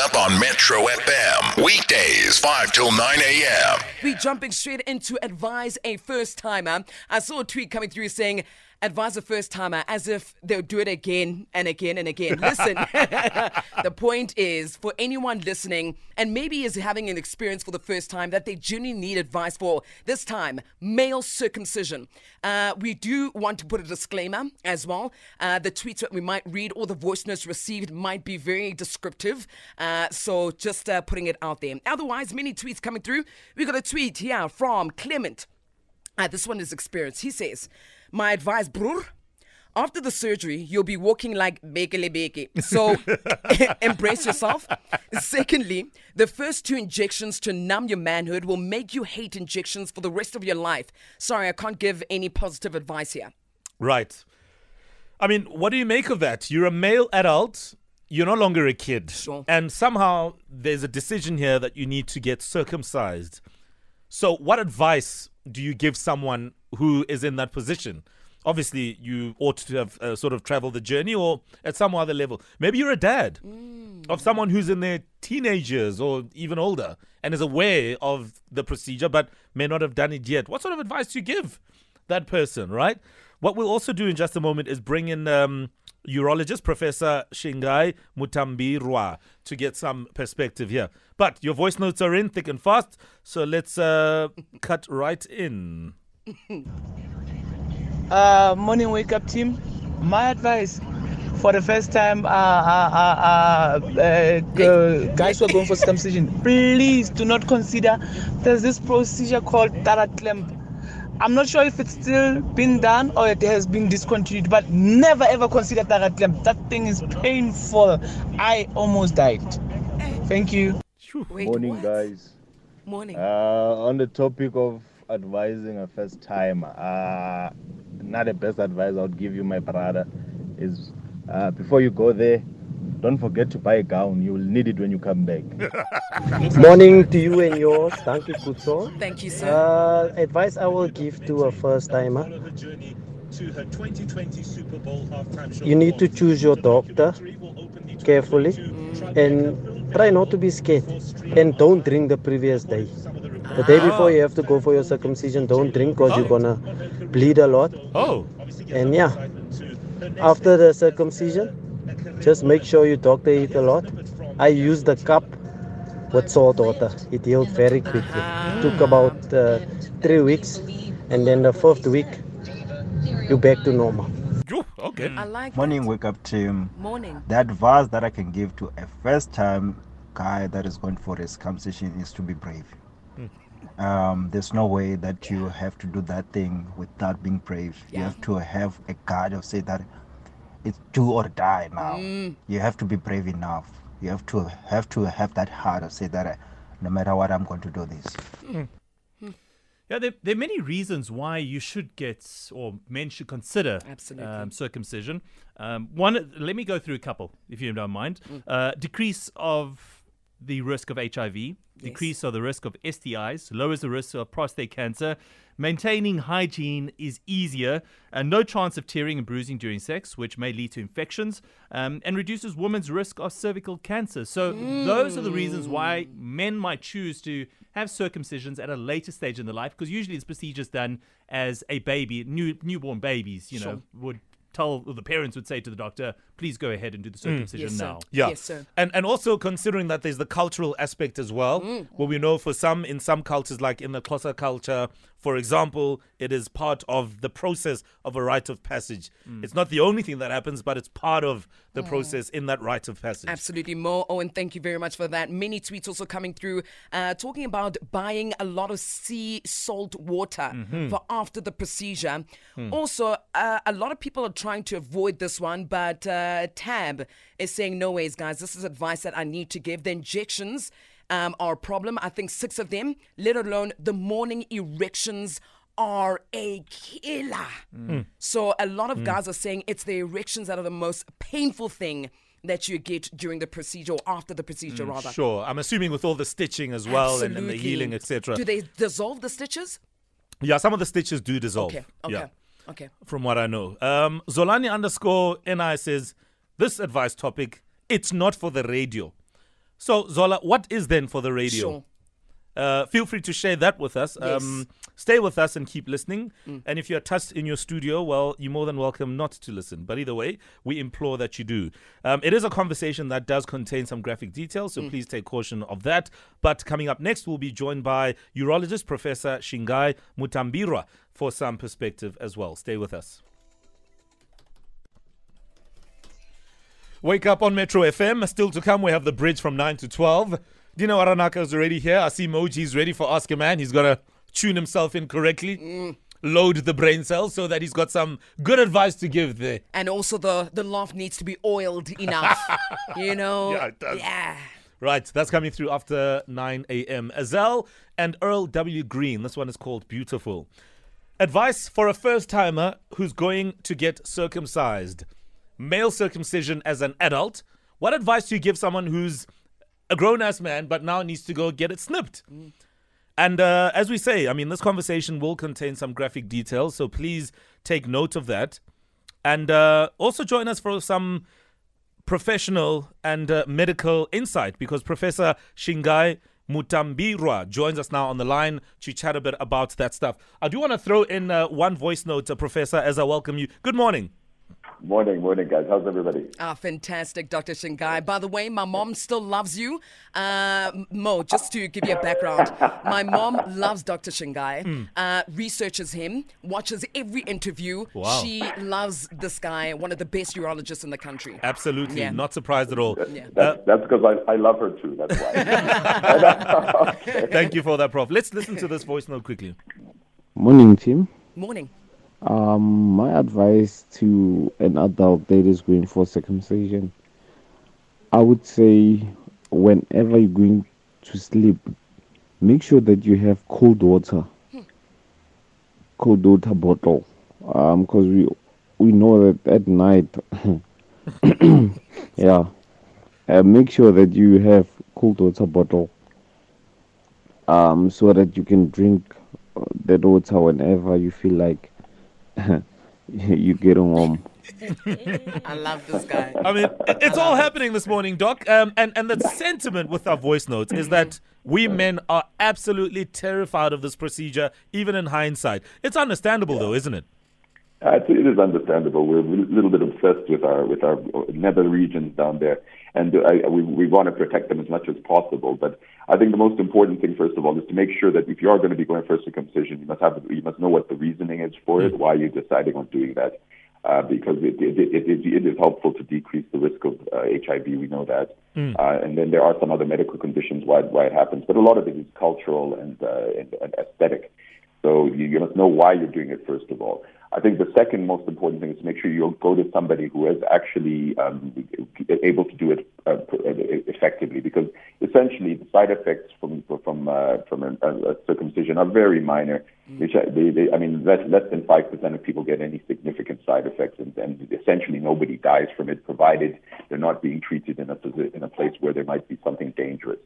up on Metro FM. Weekdays, 5 till 9 a.m. We jumping straight into advise a first timer. I saw a tweet coming through saying, advise a first timer as if they'll do it again and again and again. Listen, the point is for anyone listening and maybe is having an experience for the first time that they genuinely need advice for, this time, male circumcision. Uh, we do want to put a disclaimer as well. Uh, the tweets that we might read or the voice notes received might be very descriptive. Uh, so just uh, putting it out there. Otherwise, many tweets coming through. We got a tweet here from Clement. Uh, this one is experience. He says, My advice, brur, after the surgery, you'll be walking like bekele beke. So embrace yourself. Secondly, the first two injections to numb your manhood will make you hate injections for the rest of your life. Sorry, I can't give any positive advice here. Right. I mean, what do you make of that? You're a male adult. You're no longer a kid. Sure. And somehow there's a decision here that you need to get circumcised. So, what advice do you give someone who is in that position? Obviously, you ought to have uh, sort of traveled the journey or at some other level. Maybe you're a dad of someone who's in their teenagers or even older and is aware of the procedure but may not have done it yet. What sort of advice do you give that person, right? What we'll also do in just a moment is bring in um, urologist Professor Shingai Mutambirwa to get some perspective here. But your voice notes are in thick and fast, so let's uh, cut right in. Uh, morning wake up team. My advice for the first time, uh, uh, uh, uh, uh, guys who are going for circumcision, please do not consider. There's this procedure called Tara KLamp. I'm not sure if it's still been done or it has been discontinued, but never ever consider Tara KLamp. That thing is painful. I almost died. Thank you. Wait, Morning, what? guys. Morning. Uh, on the topic of advising a first time, uh, not the best advice I would give you, my brother, is uh, before you go there, don't forget to buy a gown. You will need it when you come back. Morning to you and yours. Thank you, Kutso. Thank you, sir. Uh, advice I will give to a first timer you need to choose your doctor carefully and try not to be scared. And don't drink the previous day. The day before you have to go for your circumcision, don't drink because you're gonna bleed a lot. Oh, And yeah, after the circumcision, just make sure you doctor it a lot. I use the cup with salt water. It healed very quickly. Took about uh, three weeks, and then the fourth week, you're back to normal. Phew, okay. I like Morning, that. wake up team. Morning. The advice that I can give to a first time guy that is going for a circumcision is to be brave. Um, there's no way that you have to do that thing without being brave. You have to have a guide of say that it's do or die now. You have to be brave enough. You have to have to have that heart of say that uh, no matter what, I'm going to do this. Yeah, there, there are many reasons why you should get or men should consider um, circumcision. Um, one, let me go through a couple, if you don't mind. Uh, decrease of the risk of HIV, decrease of the risk of STIs, lowers the risk of prostate cancer. Maintaining hygiene is easier, and no chance of tearing and bruising during sex, which may lead to infections, um, and reduces women's risk of cervical cancer. So, those are the reasons why men might choose to have circumcisions at a later stage in their life, because usually it's procedures done as a baby, new newborn babies, you know, would tell or the parents would say to the doctor, "Please go ahead and do the circumcision Yes, sir. now." Yeah. Yes, sir. And and also considering that there's the cultural aspect as well, Mm. where we know for some in some cultures, like in the Xhosa culture, for example, it is part of the process of a rite of passage. Mm. It's not the only thing that happens, but it's part of the process in that rite of passage. Absolutely, Mo. Owen, thank you very much for that. Many tweets also coming through uh, talking about buying a lot of sea salt water for after the procedure. Also, uh, a lot of people are trying to avoid this one, but uh, Tab is saying, no ways, guys. This is advice that I need to give. The injections um, are a problem. I think six of them, let alone the morning erections are a killer. Mm. So a lot of mm. guys are saying it's the erections that are the most painful thing that you get during the procedure or after the procedure, mm, rather. Sure, I'm assuming with all the stitching as well and, and the healing, etc. Do they dissolve the stitches? Yeah, some of the stitches do dissolve. Okay, okay, Yeah, okay. from what I know. Um, Zolani underscore NI says this advice topic. It's not for the radio. So, Zola, what is then for the radio? Sure. Uh, feel free to share that with us. Yes. Um, stay with us and keep listening. And if you're touched in your studio, well, you're more than welcome not to listen. But either way, we implore that you do. Um, it is a conversation that does contain some graphic details, so please take caution of that. But coming up next, we'll be joined by urologist Professor Shingai Mutambirwa for some perspective as well. Stay with us. Wake up on Metro FM. Still to come, we have the bridge from 9 to 12. Dineo Ranaka is already here. I see Moji's ready for Ask a Man. He's got to tune himself in correctly, load the brain cells so that he's got some good advice to give there. And also the the laugh needs to be oiled enough. you know. Yeah, it does. Yeah. Right, that's coming through after 9 a.m. Azelle and Earl W. Green. This one is called Beautiful. Advice for a first timer who's going to get circumcised. Male circumcision as an adult. What advice do you give someone who's a grown ass man but now needs to go get it snipped? Mm. And uh, as we say, I mean, this conversation will contain some graphic details, so please take note of that. And uh, also join us for some professional and uh, medical insight because Professor Shingai Mutambirwa joins us now on the line to chat a bit about that stuff. I do want to throw in uh, one voice note, uh, Professor, as I welcome you. Good morning. Morning, morning, guys. How's everybody? Ah, fantastic, Dr. Shingai. By the way, my mom still loves you. Uh, Mo, just to give you a background, my mom loves Dr. Shingai, uh, researches him, watches every interview. Wow. She loves this guy, one of the best urologists in the country. Absolutely. Yeah. Not surprised at all. Yeah. That's that's because I, I love her too. That's why. Thank you for that, Prof. Let's listen to this voice note quickly. Morning, team. Morning. Um, my advice to an adult that is going for circumcision, I would say, whenever you're going to sleep, make sure that you have cold water, cold water bottle, um, because we we know that at night, yeah, uh, make sure that you have cold water bottle, um, so that you can drink uh, that water whenever you feel like you getting warm. I love this guy. I mean, it- it's all happening this morning, Doc. Um, and, and the sentiment with our voice notes is that we men are absolutely terrified of this procedure, even in hindsight. It's understandable, though, isn't it? Uh, it's- it is understandable. We're a little bit obsessed with our with our nether regions down there, and I, we we want to protect them as much as possible. But I think the most important thing, first of all, is to make sure that if you are going to be going for circumcision, you must have you must know what the reasoning is for it, why you're deciding on doing that, uh, because it it, it, it, it is helpful to decrease the risk of uh, HIV. We know that, uh, and then there are some other medical conditions why why it happens, but a lot of it is cultural and uh, and, and aesthetic. So you, you must know why you're doing it first of all. I think the second most important thing is to make sure you go to somebody who is actually um, able to do it uh, effectively, because essentially the side effects from from uh, from a, a circumcision are very minor. Which I, they, they, I mean, less less than five percent of people get any significant side effects, and, and essentially nobody dies from it, provided they're not being treated in a in a place where there might be something dangerous.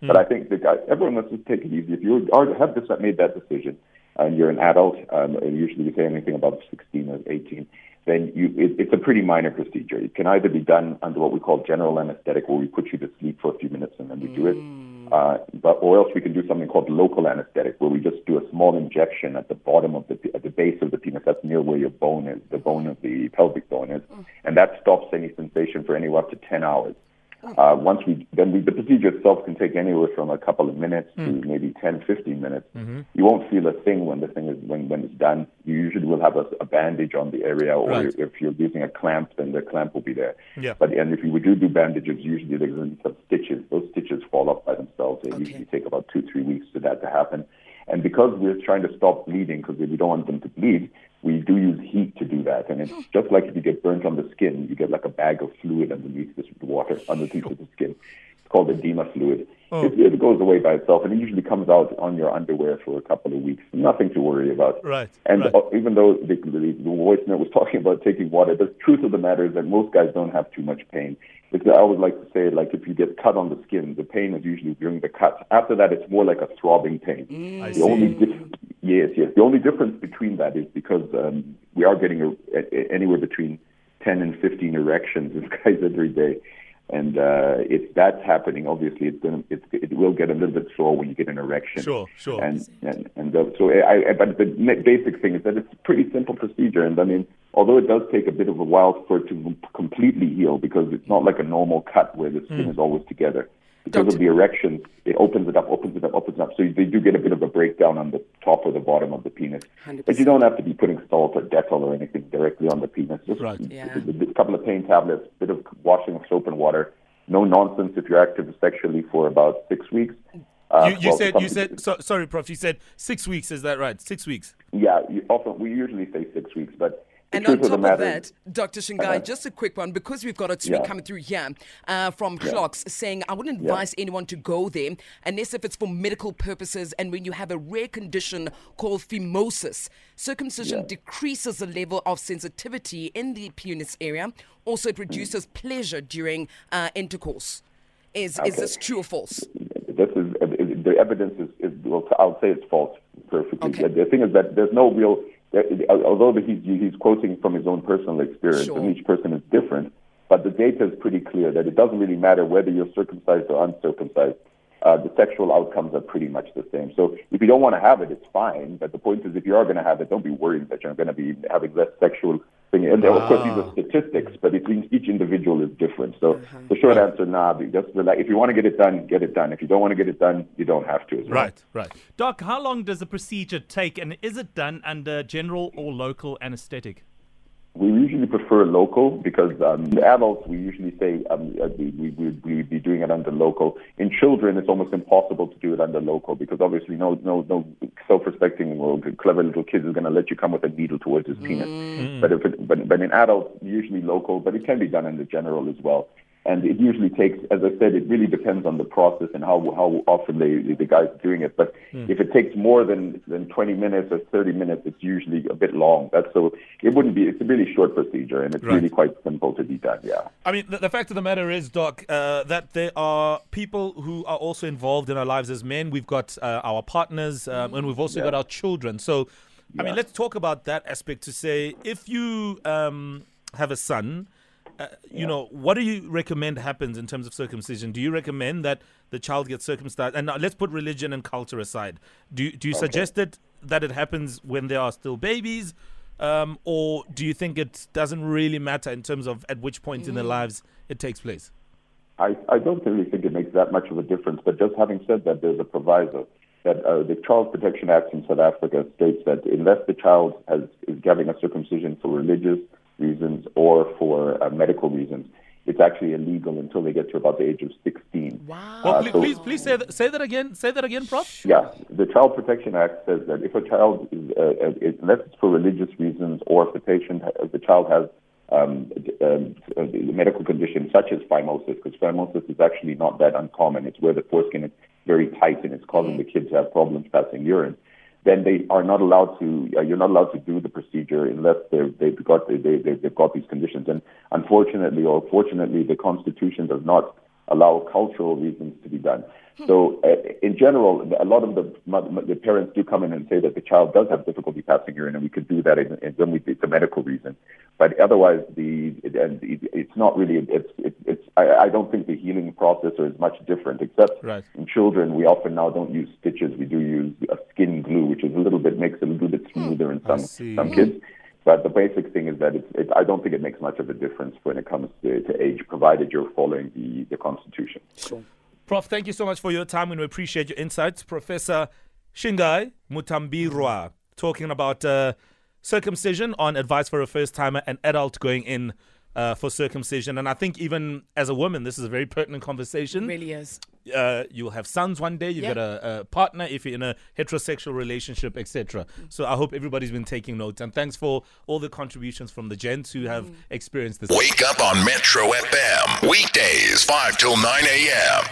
But I think the guy, everyone must just take it easy. If you are, have this, made that decision, and you're an adult, um, usually we say anything above 16 or 18, then you, it, it's a pretty minor procedure. It can either be done under what we call general anesthetic, where we put you to sleep for a few minutes and then we do it, uh, but or else we can do something called local anesthetic, where we just do a small injection at the bottom of the at the base of the penis. That's near where your bone is, the bone of the pelvic bone is, and that stops any sensation for anywhere up to 10 hours. Uh, once we, then we, the procedure itself can take anywhere from a couple of minutes to maybe 10, 15 minutes. You won't feel a thing when the thing is, when, when it's done. You usually will have a, a bandage on the area, or Right. if you're using a clamp, then the clamp will be there. Yeah. But, and if you do do bandages, usually there's gonna be some stitches. Those stitches fall off by themselves. They usually take about two, three weeks for that to happen. And because we're trying to stop bleeding, because we don't want them to bleed, we do use heat to do that. And it's just like if you get burnt on the skin, you get like a bag of fluid underneath this water, underneath the skin. It's called edema fluid. It, it goes away by itself, and it usually comes out on your underwear for a couple of weeks. Nothing to worry about. Right, And right. uh, even though the, the, the voice note was talking about taking water, the truth of the matter is that most guys don't have too much pain. It's, I would like to say, like if you get cut on the skin, the pain is usually during the cut. After that, it's more like a throbbing pain. I the see. only dif- yes, yes. The only difference between that is because um, we are getting a, a, anywhere between 10 and 15 erections as guys every day. And uh, if that's happening, obviously it's gonna, it's, it will get a little bit sore when you get an erection. Sure, sure. And and, and uh, so I, I, but the basic thing is that it's a pretty simple procedure. And I mean, although it does take a bit of a while for it to completely heal, because it's not like a normal cut where the skin Mm. is always together. Because of the erection, it opens it up, opens it up, opens it up. So they do get a bit of a breakdown on the top or the bottom of the penis. But you don't have to be putting salt or Dettol or anything directly on the penis. Just Right. a, a couple of pain tablets, a bit of washing of soap and water. No nonsense if you're active sexually for about six weeks. Uh, you, you well, said you said so, sorry, Prof. You said six weeks. Is that right? Six weeks. Yeah, you, often we usually say six weeks, but And on top of of the that, is- Dr. Shingai, Uh-huh. just a quick one because we've got a tweet Yeah. coming through here uh, from Yeah. Clocks saying, I wouldn't Yeah. advise anyone to go there unless if it's for medical purposes and when you have a rare condition called phimosis. Circumcision Yeah. decreases the level of sensitivity in the penis area. Also, it reduces pleasure during uh, intercourse. Is, is this true or false? this is the evidence is, is well, I'll say it's false perfectly. Okay. The, thing is that there's no real, although he's he's quoting from his own personal experience, Sure. and each person is different. But the data is pretty clear that it doesn't really matter whether you're circumcised or uncircumcised. Uh, the sexual outcomes are pretty much the same. So if you don't want to have it, it's fine. But the point is, if you are going to have it, don't be worried that you're going to be having less sexual thing. And of course, these are statistics, but it means each individual is different. So the short answer, nah. Just relax. If you want to get it done, get it done. If you don't want to get it done, you don't have to. As well. Right, right. Doc, how long does the procedure take, and is it done under general or local anesthetic? We usually prefer local because um, the adults we usually say um, uh, we we we we'd be doing it under local. In children, it's almost impossible to do it under local because obviously no no no self-respecting or clever little kid is going to let you come with a needle towards his penis. Mm. But if it, but but in adults, usually local, but it can be done in the general as well. And it usually takes, as I said, it really depends on the process and how how often they, the guy's doing it. But if it takes more than, than 20 minutes or 30 minutes, it's usually a bit long. That's so it wouldn't be. It's a really short procedure, and it's Right. really quite simple to be done. Yeah. I mean, the, the fact of the matter is, Doc, uh, that there are people who are also involved in our lives as men. We've got uh, our partners, um, and we've also Yeah. got our children. So, I mean, let's talk about that aspect to say if you um, have a son, uh, you know, what do you recommend happens in terms of circumcision? Do you recommend that the child gets circumcised? And now let's put religion and culture aside. Do you, do you suggest it, that it happens when they are still babies? Um, or do you think it doesn't really matter in terms of at which point in their lives it takes place? I, I don't really think it makes that much of a difference. But just having said that, there's a proviso that uh, the Child Protection Act in South Africa states that unless the child has, is having a circumcision for religious reasons or for uh, medical reasons, it's actually illegal until they get to about the age of 16. Wow. Well, Uh, please, so- please, please say that, say that again. Say that again, Prof. Yeah, the Child Protection Act says that if a child is, uh, uh, is- unless it's for religious reasons or if the patient, if the child has um, um, a medical condition such as phimosis, because phimosis is actually not that uncommon. It's where the foreskin is very tight and it's causing the kid to have problems passing urine. Then they are not allowed to. Uh, you're not allowed to do the procedure unless they've, they've got they, they, they've got these conditions. And unfortunately, or fortunately, the Constitution does not allow cultural reasons to be done. So, uh, in general, a lot of the the parents do come in and say that the child does have difficulty passing urine, and we could do that, in, in, when we, it's a medical reason. But otherwise, the and it's not really. It's it's. I, I don't think the healing process is much different, except Right. in children, we often now don't use stitches. We do use a skin glue, which is a little bit makes it a little bit smoother in some some kids. But the basic thing is that it's, it, I don't think it makes much of a difference when it comes to, to age, provided you're following the, the Constitution. Prof, thank you so much for your time and we appreciate your insights. Professor Shingai Mutambirwa talking about uh, circumcision on advice for a first timer, an adult going in uh, for circumcision. And I think even as a woman, this is a very pertinent conversation. really is. Uh, you'll have sons one day, you've Yeah. got a, a partner if you're in a heterosexual relationship, etc. So I hope everybody's been taking notes. And thanks for all the contributions from the gents who have experienced this. Wake up on Metro FM. Weekdays, 5 till 9 a.m.